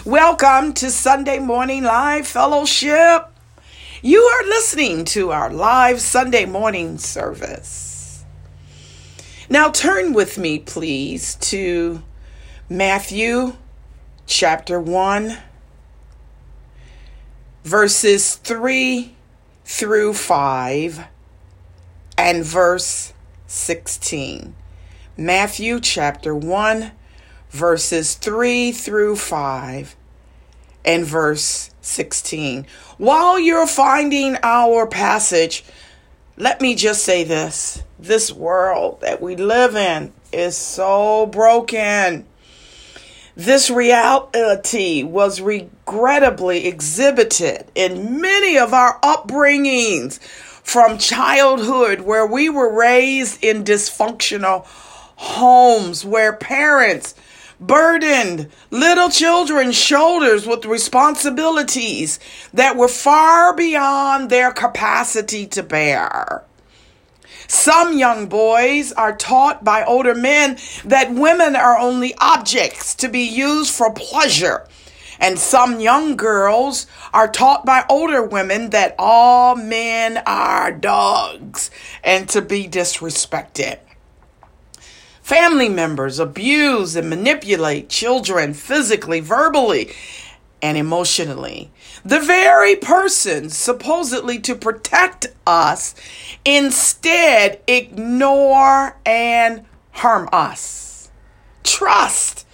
Welcome to Sunday Morning Live Fellowship. You are listening to our live Sunday morning service. Now turn with me, please, to Matthew chapter 1, verses 3 through 5, and verse 16. Matthew chapter 1, verses 3 through 5 and verse 16. While you're finding our passage, let me just say this this world that we live in is so broken. This reality was regrettably exhibited in many of our upbringings from childhood, where we were raised in dysfunctional homes, where parents burdened little children's shoulders with responsibilities that were far beyond their capacity to bear. Some young boys are taught by older men that women are only objects to be used for pleasure. And some young girls are taught by older women that all men are dogs and to be disrespected. Family members abuse and manipulate children physically, verbally, and emotionally. The very persons supposedly to protect us instead ignore and harm us. Trust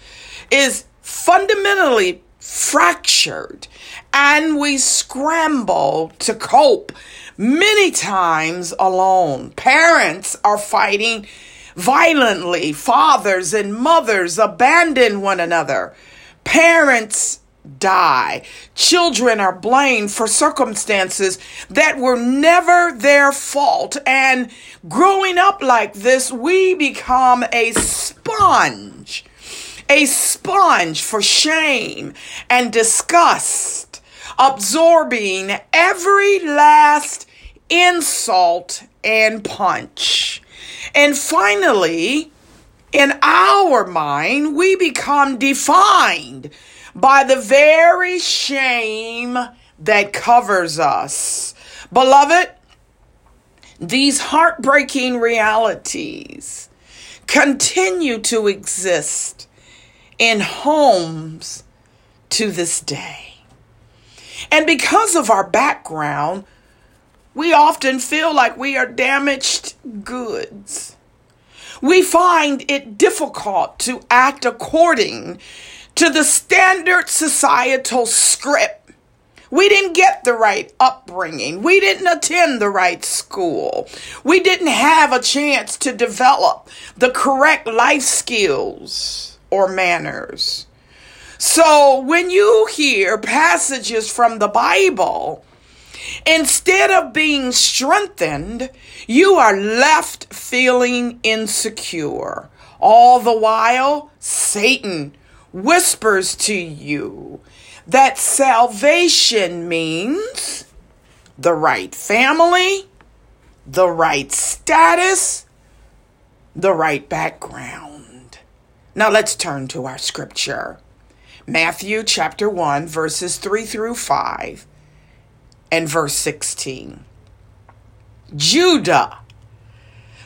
is fundamentally fractured and we scramble to cope many times alone. Parents are fighting violently. Fathers and mothers abandon one another. Parents die. Children are blamed for circumstances that were never their fault. And growing up like this, we become a sponge, a sponge for shame and disgust, absorbing every last insult and punch. And finally, in our mind, we become defined by the very shame that covers us. Beloved, these heartbreaking realities continue to exist in homes to this day. And because of our background, we often feel like we are damaged goods. We find it difficult to act according to the standard societal script. We didn't get the right upbringing. We didn't attend the right school. We didn't have a chance to develop the correct life skills or manners. So when you hear passages from the Bible Instead of being strengthened, you are left feeling insecure. All the while, Satan whispers to you that salvation means the right family, the right status, the right background. Now let's turn to our scripture. Matthew chapter 1, verses 3 through 5 and verse 16. Judah,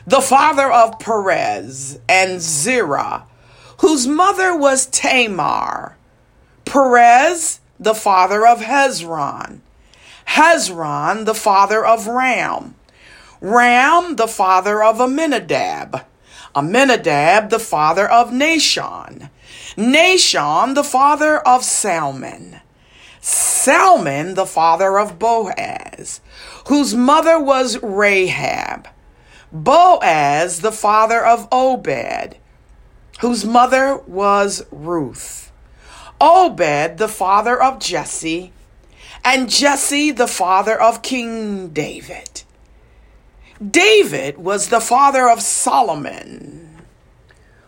the father of Perez and Zerah, whose mother was Tamar. Perez, the father of Hezron. Hezron, the father of Ram. Ram, the father of Amminadab. Amminadab, the father of Nahshon. Nahshon, the father of Salmon. Salmon, the father of Boaz, whose mother was Rahab. Boaz, the father of Obed, whose mother was Ruth. Obed, the father of Jesse, and Jesse, the father of King David. David was the father of Solomon,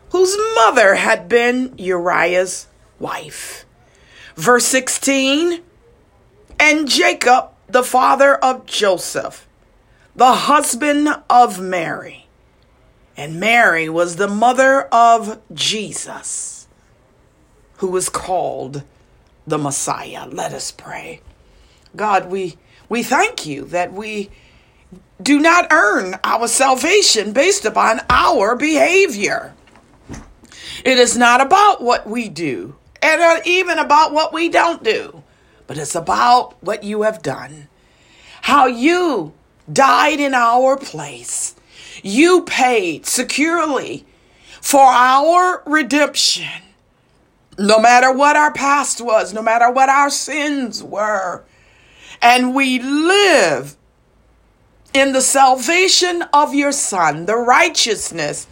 whose mother had been Uriah's wife. Verse 16 And Jacob, the father of Joseph, the husband of Mary. And Mary was the mother of Jesus, who was called the Messiah. Let us pray. God, we we thank you that we do not earn our salvation based upon our behavior. It is not about what we do, and not even about what we don't do, but it's about what you have done. How you died in our place. You paid securely for our redemption. No matter what our past was, no matter what our sins were. And we live in the salvation of your Son, the righteousness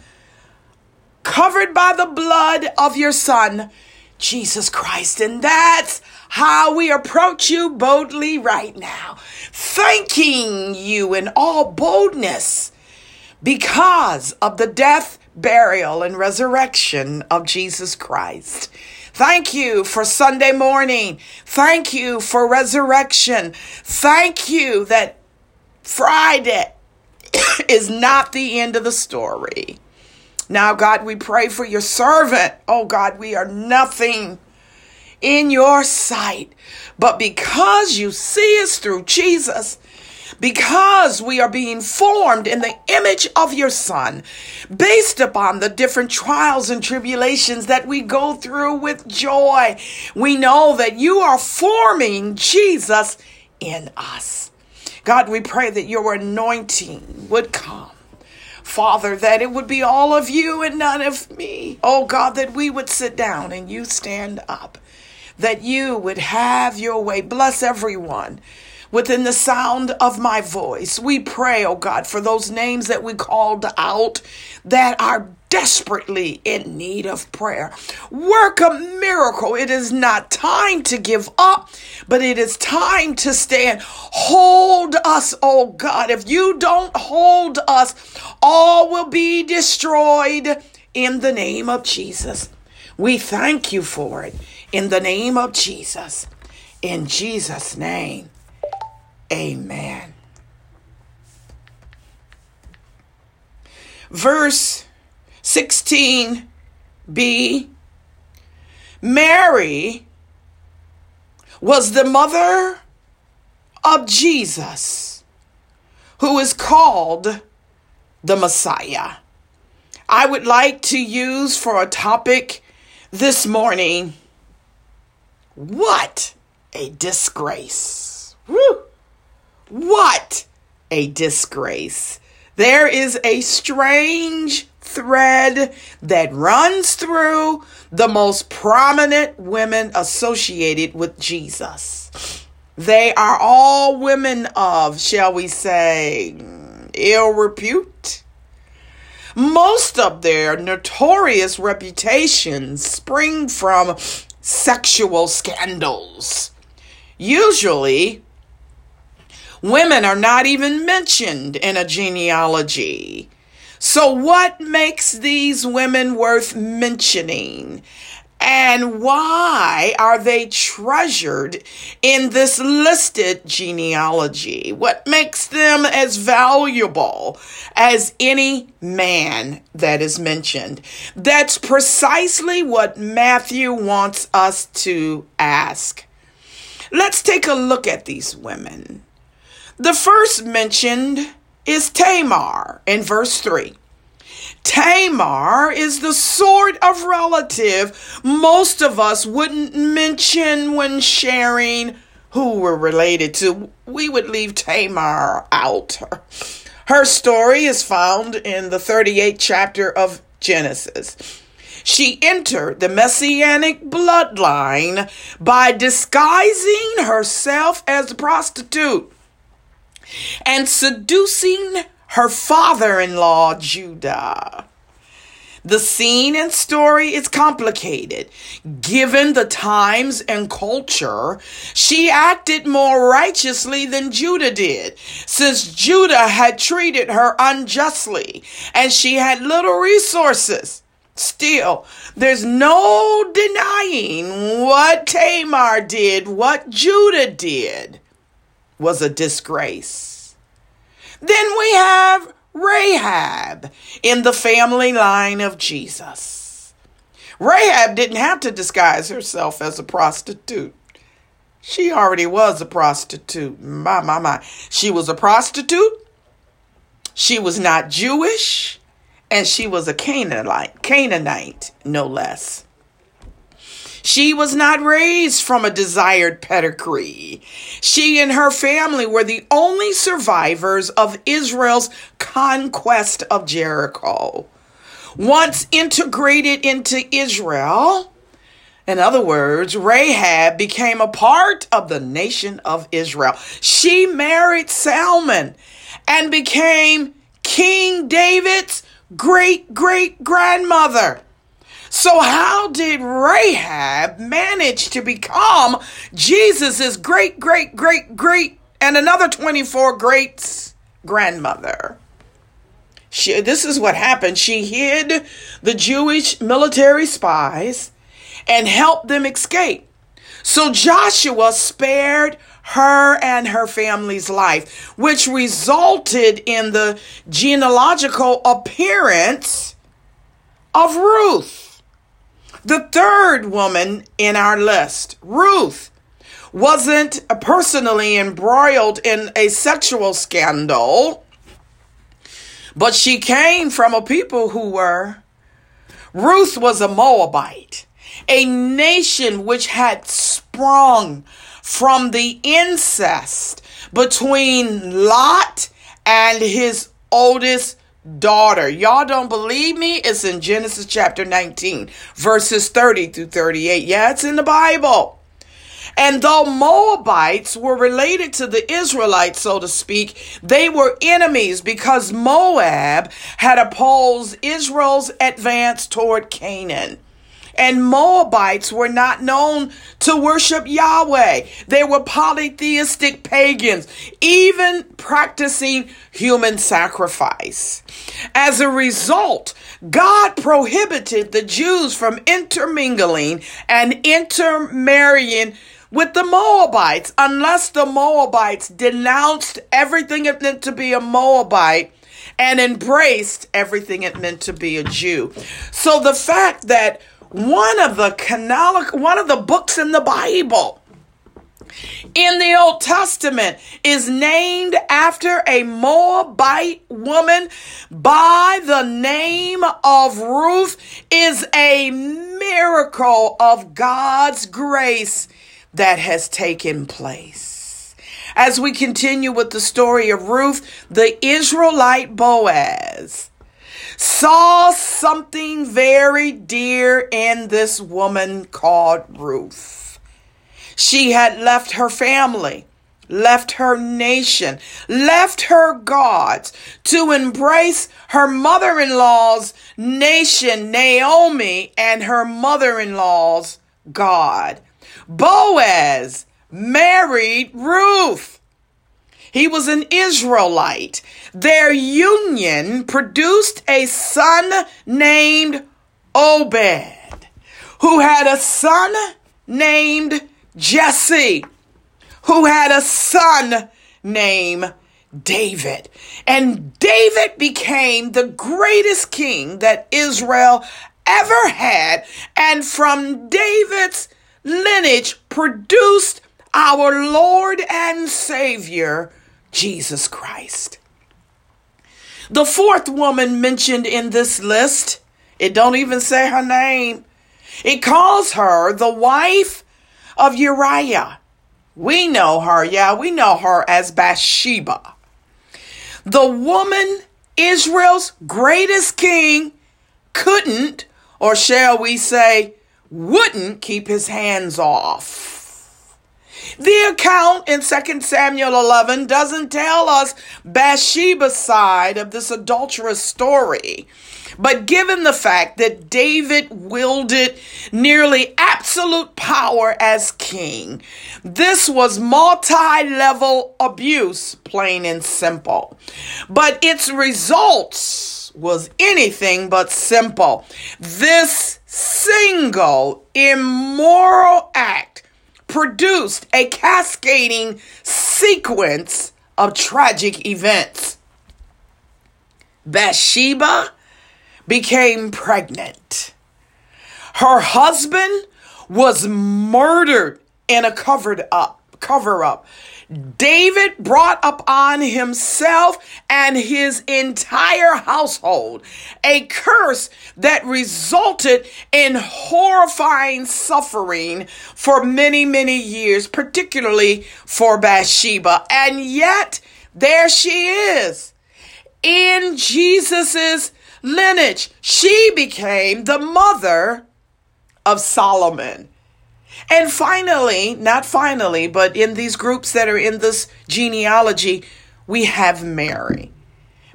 covered by the blood of your Son, Jesus Christ. And that's how we approach you boldly right now, thanking you in all boldness because of the death, burial, and resurrection of Jesus Christ. Thank you for Sunday morning. Thank you for resurrection. Thank you that Friday is not the end of the story. Now, God, we pray for your servant. Oh, God, we are nothing in your sight. But because you see us through Jesus, because we are being formed in the image of your Son, based upon the different trials and tribulations that we go through with joy, we know that you are forming Jesus in us. God, we pray that your anointing would come. Father, that it would be all of you and none of me. Oh God, that we would sit down and you stand up. That you would have your way. Bless everyone within the sound of my voice. We pray, oh God, for those names that we called out that are desperately in need of prayer. Work a miracle. It is not time to give up, but it is time to stand. Hold us, oh God. If you don't hold us, all will be destroyed in the name of Jesus. We thank you for it in the name of Jesus. In Jesus' name. Amen. Verse 16b Mary was the mother of Jesus, who is called the Messiah. I would like to use for a topic this morning what a disgrace. Woo! What a disgrace. There is a strange thread that runs through the most prominent women associated with Jesus. They are all women of, shall we say, ill repute. Most of their notorious reputations spring from sexual scandals. Usually, Women are not even mentioned in a genealogy. So, what makes these women worth mentioning? And why are they treasured in this listed genealogy? What makes them as valuable as any man that is mentioned? That's precisely what Matthew wants us to ask. Let's take a look at these women. The first mentioned is Tamar in verse 3. Tamar is the sort of relative most of us wouldn't mention when sharing who we're related to. We would leave Tamar out. Her story is found in the 38th chapter of Genesis. She entered the messianic bloodline by disguising herself as a prostitute and seducing her father in law, Judah. The scene and story is complicated. Given the times and culture, she acted more righteously than Judah did, since Judah had treated her unjustly and she had little resources. Still, there's no denying what Tamar did, what Judah did was a disgrace. Then we have Rahab in the family line of Jesus. Rahab didn't have to disguise herself as a prostitute. She already was a prostitute. My, my, my. She was a prostitute. She was not Jewish. And she was a Canaanite, Canaanite, no less. She was not raised from a desired pedigree. She and her family were the only survivors of Israel's conquest of Jericho. Once integrated into Israel, in other words, Rahab became a part of the nation of Israel. She married Salmon and became King David's great great grandmother. So, how did Rahab manage to become Jesus's great, great, great, great, and another 24 greats grandmother? She, this is what happened. She hid the Jewish military spies and helped them escape. So Joshua spared her and her family's life, which resulted in the genealogical appearance of Ruth. The third woman in our list, Ruth, wasn't personally embroiled in a sexual scandal, but she came from a people who were. Ruth was a Moabite, a nation which had sprung from the incest between Lot and his oldest daughter. Y'all don't believe me? It's in Genesis chapter 19, verses 30 through 38. Yeah, it's in the Bible. And though Moabites were related to the Israelites, so to speak, they were enemies because Moab had opposed Israel's advance toward Canaan and Moabites were not known to worship Yahweh. They were polytheistic pagans, even practicing human sacrifice. As a result, God prohibited the Jews from intermingling and intermarrying with the Moabites unless the Moabites denounced everything it meant to be a Moabite and embraced everything it meant to be a Jew. So the fact that one of the canonical, one of the books in the Bible in the Old Testament is named after a Moabite woman by the name of Ruth is a miracle of God's grace that has taken place. As we continue with the story of Ruth, the Israelite Boaz saw something very dear in this woman called Ruth. She had left her family, left her nation, left her gods to embrace her mother in law's nation, Naomi, and her mother in law's God. Boaz married Ruth. He was an Israelite. Their union produced a son named Obed, who had a son named Jesse, who had a son named David. And David became the greatest king that Israel ever had. And from David's lineage produced our Lord and Savior, Jesus Christ. The fourth woman mentioned in this list, it don't even say her name. It calls her the wife of Uriah. We know her, yeah, we know her as Bathsheba. The woman Israel's greatest king couldn't, or shall we say, wouldn't keep his hands off. The account in 2 Samuel 11 doesn't tell us Bathsheba's side of this adulterous story. But given the fact that David wielded nearly absolute power as king, this was multi level abuse, plain and simple. But its results was anything but simple. This single immoral act produced a cascading sequence of tragic events. Bathsheba became pregnant. Her husband was murdered in a covered up cover up. David brought upon himself and his entire household a curse that resulted in horrifying suffering for many, many years, particularly for Bathsheba. And yet, there she is in Jesus's lineage. She became the mother of Solomon. And finally, not finally, but in these groups that are in this genealogy, we have Mary.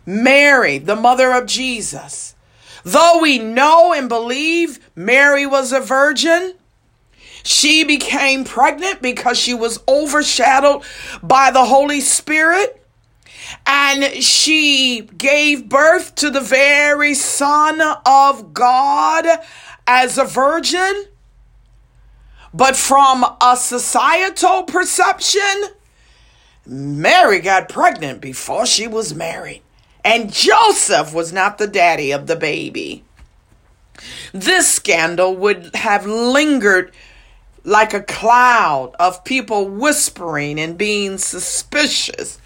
Mary, the mother of Jesus. Though we know and believe Mary was a virgin, she became pregnant because she was overshadowed by the Holy Spirit. And she gave birth to the very Son of God as a virgin. But from a societal perception, Mary got pregnant before she was married, and Joseph was not the daddy of the baby. This scandal would have lingered like a cloud of people whispering and being suspicious,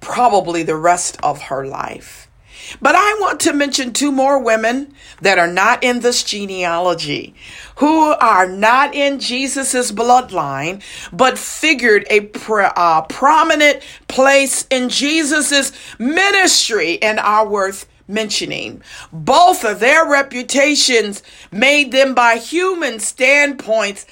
probably the rest of her life. But I want to mention two more women that are not in this genealogy, who are not in Jesus's bloodline, but figured a uh, prominent place in Jesus's ministry and are worth mentioning. Both of their reputations made them by human standpoints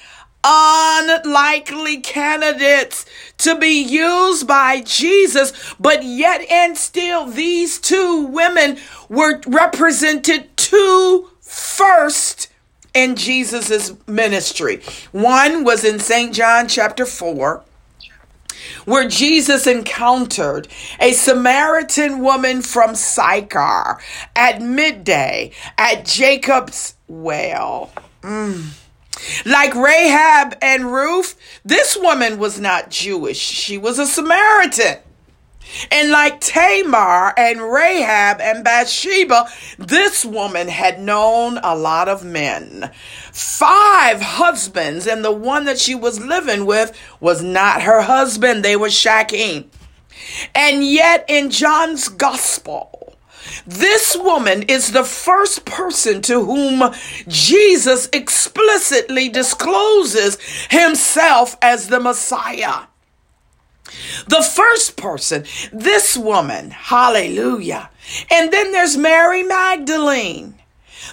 unlikely candidates to be used by Jesus, but yet and still these two women were represented two first in Jesus's ministry. One was in St. John chapter 4 where Jesus encountered a Samaritan woman from Sychar at midday at Jacob's well. Mm. Like Rahab and Ruth, this woman was not Jewish. She was a Samaritan. And like Tamar and Rahab and Bathsheba, this woman had known a lot of men. Five husbands, and the one that she was living with was not her husband. They were shacking. And yet in John's gospel, this woman is the first person to whom Jesus explicitly discloses himself as the Messiah. The first person, this woman, hallelujah. And then there's Mary Magdalene.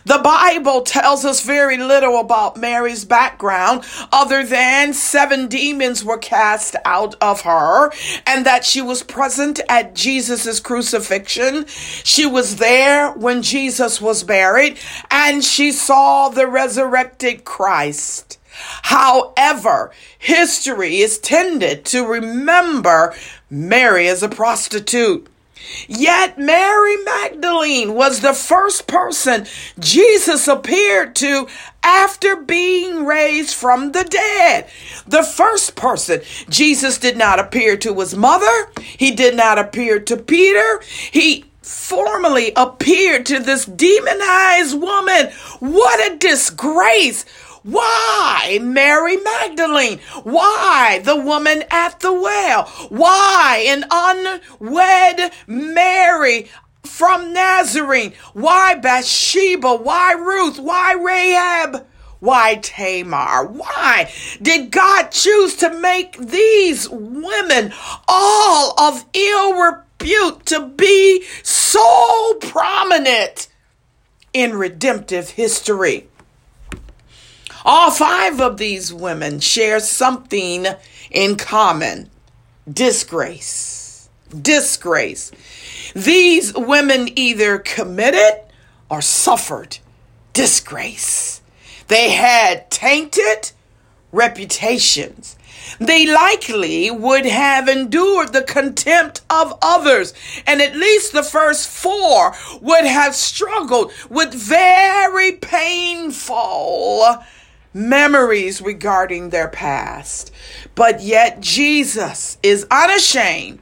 The Bible tells us very little about Mary's background other than seven demons were cast out of her and that she was present at Jesus' crucifixion. She was there when Jesus was buried and she saw the resurrected Christ. However, history is tended to remember Mary as a prostitute. Yet Mary Magdalene was the first person Jesus appeared to after being raised from the dead. The first person Jesus did not appear to his mother. He did not appear to Peter. He formally appeared to this demonized woman. What a disgrace. Why Mary Magdalene? Why the woman at the well? Why an unwed Mary from Nazarene? Why Bathsheba? Why Ruth? Why Rahab? Why Tamar? Why did God choose to make these women all of ill repute to be so prominent in redemptive history? All five of these women share something in common disgrace. Disgrace. These women either committed or suffered disgrace. They had tainted reputations. They likely would have endured the contempt of others, and at least the first four would have struggled with very painful memories regarding their past. But yet, Jesus is unashamed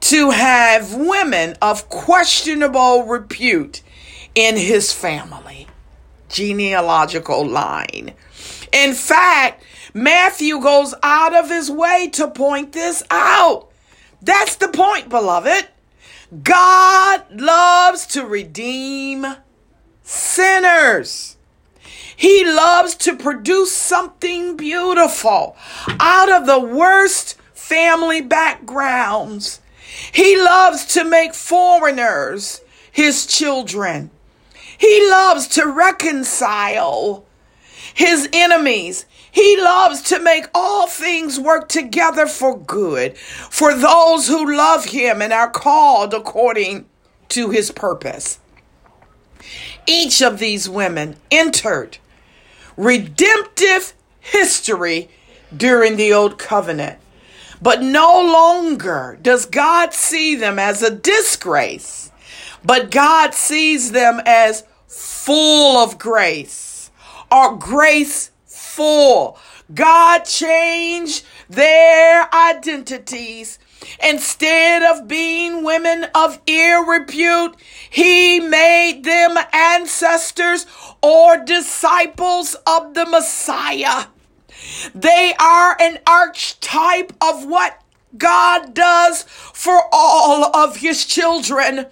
to have women of questionable repute in his family, genealogical line. In fact, Matthew goes out of his way to point this out. That's the point, beloved. God loves to redeem sinners. He loves to produce something beautiful out of the worst family backgrounds. He loves to make foreigners his children. He loves to reconcile his enemies. He loves to make all things work together for good for those who love him and are called according to his purpose. Each of these women entered redemptive history during the Old Covenant. But no longer does God see them as a disgrace, but God sees them as full of grace or grace full. God changed their identities. Instead of being women of ill repute, he made them ancestors or disciples of the Messiah. They are an archetype of what God does for all of his children.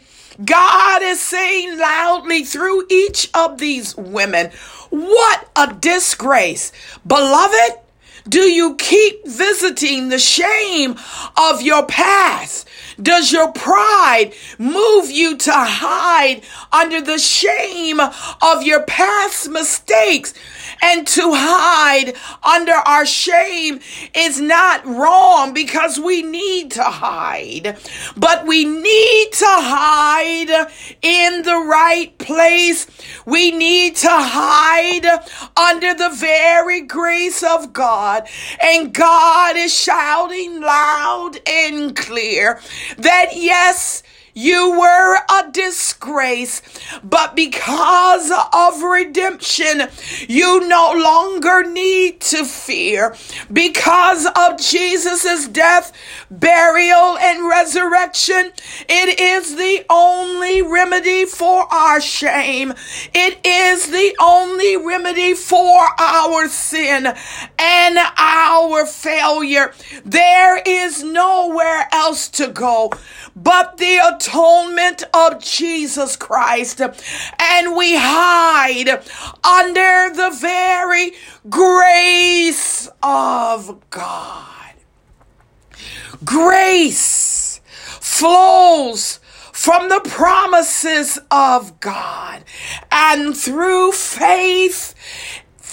God is saying loudly through each of these women, what a disgrace. Beloved, do you keep visiting the shame of your past? Does your pride move you to hide under the shame of your past mistakes? And to hide under our shame is not wrong because we need to hide, but we need to hide in the right place. We need to hide under the very grace of God. And God is shouting loud and clear that yes, you were a disgrace, but because of redemption, you no longer need to fear. Because of Jesus' death, burial, and resurrection, it is the only remedy for our shame. It is the only remedy for our sin and our failure. There is nowhere to go but the atonement of Jesus Christ. And we hide under the very grace of God. Grace flows from the promises of God and through faith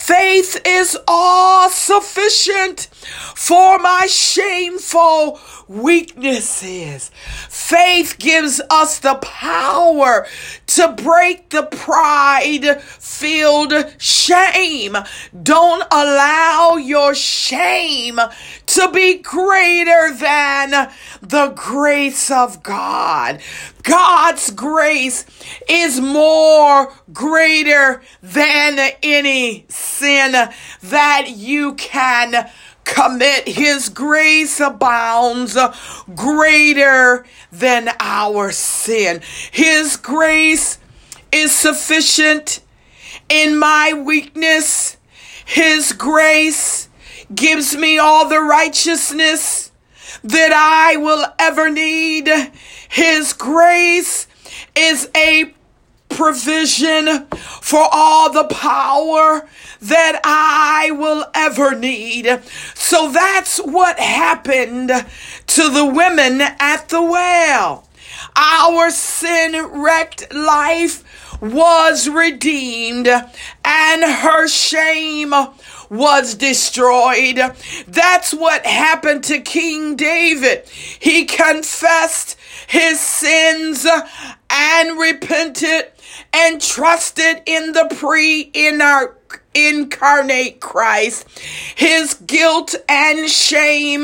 Faith is all sufficient for my shameful weaknesses. Faith gives us the power to break the pride filled shame. Don't allow your shame to be greater than the grace of God. God's grace is more greater than any sin that you can commit. His grace abounds greater than our sin. His grace is sufficient in my weakness. His grace gives me all the righteousness that I will ever need. His grace is a provision for all the power that I will ever need. So that's what happened to the women at the well. Our sin wrecked life was redeemed and her shame was destroyed. That's what happened to King David. He confessed his sins and repented and trusted in the pre incarnate Christ. His guilt and shame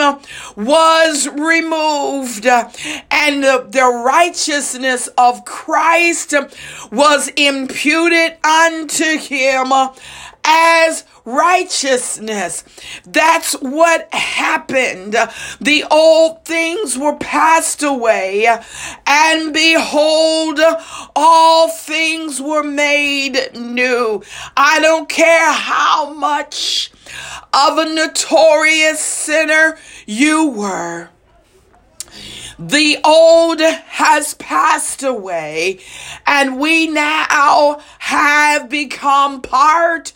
was removed, and the, the righteousness of Christ was imputed unto him as righteousness. That's what happened. The old things were passed away, and behold, all things were made new. I don't care how much of a notorious sinner you were. The old has passed away, and we now have become part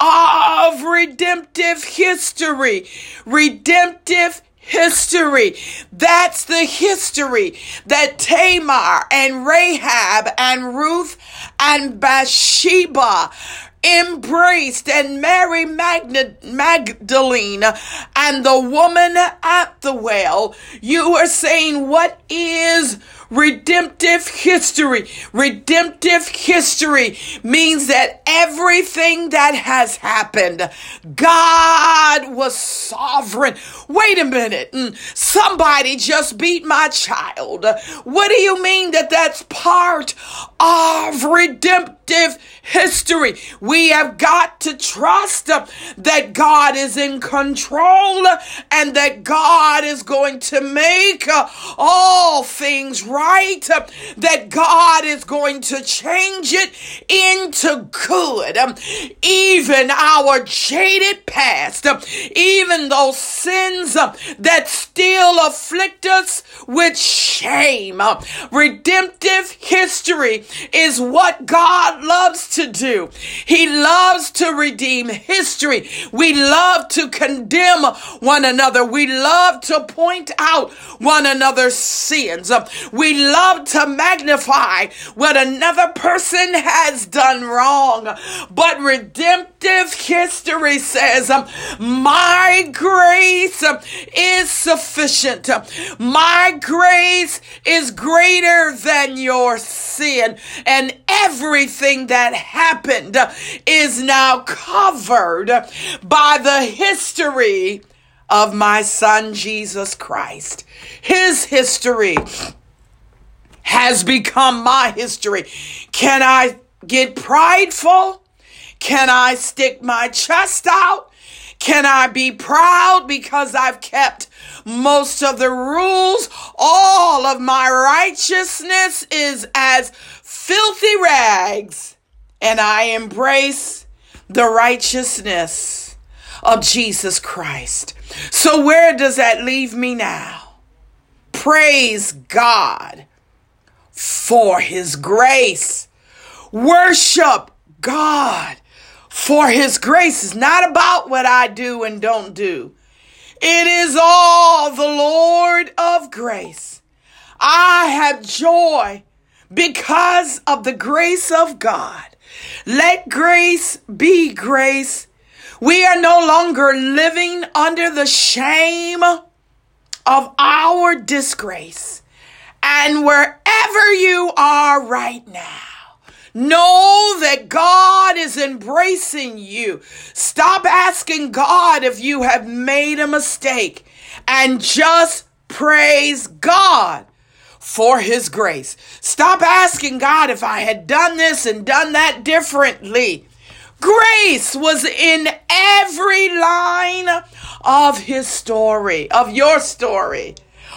of redemptive history. Redemptive history. That's the history that Tamar and Rahab and Ruth and Bathsheba embraced and Mary Magdalene and the woman at the well. You are saying, what is redemptive history? Redemptive history means that everything that has happened, God was sovereign. Wait a minute. Mm, somebody just beat my child. What do you mean that that's part of redemptive history? We have got to trust that God is in control and that God is going to make all things right, that God is going to change it into good. Um, even our jaded past, um, even those sins um, that still afflict us with shame. Redemptive history is what God loves to do. He loves to redeem history. We love to condemn one another. We love to point out one another's sins. We love to magnify what another person has done wrong. But redemptive history says, um, My grace um, is sufficient. My grace is greater than your sin. And everything that happened is now covered by the history of my son Jesus Christ. His history has become my history. Can I get prideful? Can I stick my chest out? Can I be proud because I've kept most of the rules? All of my righteousness is as filthy rags, and I embrace the righteousness of Jesus Christ. So, where does that leave me now? Praise God for His grace. Worship God for his grace is not about what I do and don't do. It is all the Lord of grace. I have joy because of the grace of God. Let grace be grace. We are no longer living under the shame of our disgrace. And wherever you are right now, Know that God is embracing you. Stop asking God if you have made a mistake and just praise God for his grace. Stop asking God if I had done this and done that differently. Grace was in every line of his story, of your story.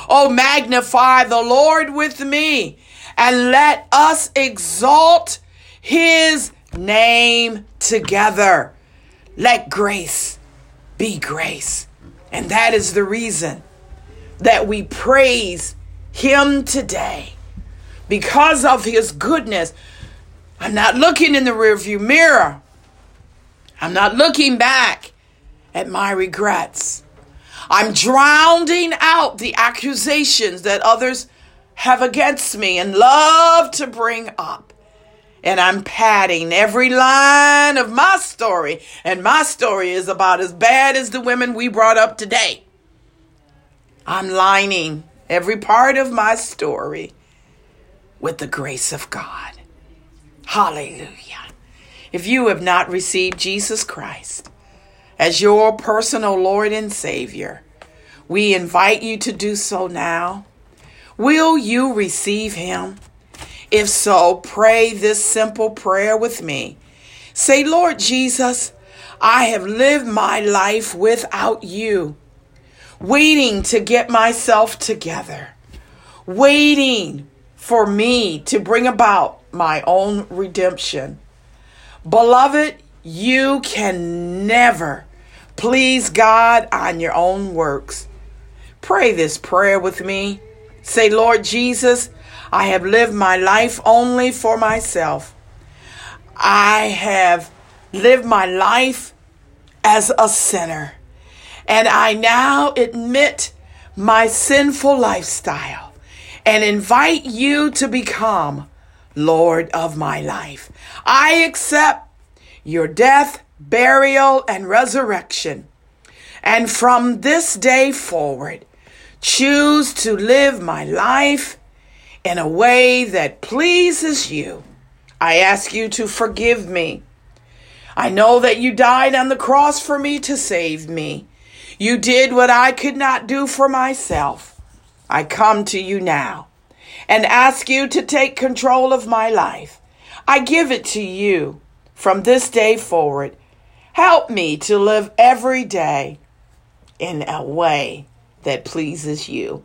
Oh, magnify the Lord with me and let us exalt his name together. Let grace be grace. And that is the reason that we praise him today because of his goodness. I'm not looking in the rearview mirror. I'm not looking back at my regrets. I'm drowning out the accusations that others have against me and love to bring up and I'm padding every line of my story. And my story is about as bad as the women we brought up today. I'm lining every part of my story with the grace of God. Hallelujah. If you have not received Jesus Christ as your personal Lord and Savior, we invite you to do so now. Will you receive Him? If so, pray this simple prayer with me. Say, Lord Jesus, I have lived my life without you, waiting to get myself together, waiting for me to bring about my own redemption. Beloved, you can never please God on your own works. Pray this prayer with me. Say, Lord Jesus, I have lived my life only for myself. I have lived my life as a sinner. And I now admit my sinful lifestyle and invite you to become Lord of my life. I accept your death, burial, and resurrection. And from this day forward, choose to live my life in a way that pleases you. I ask you to forgive me. I know that you died on the cross for me to save me. You did what I could not do for myself. I come to you now and ask you to take control of my life. I give it to you from this day forward. Help me to live every day in a way that pleases you.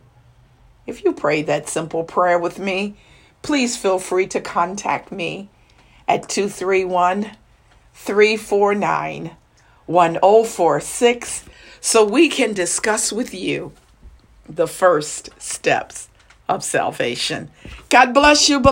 If you pray that simple prayer with me, please feel free to contact me at 231 349 1046 so we can discuss with you the first steps of salvation. God bless you.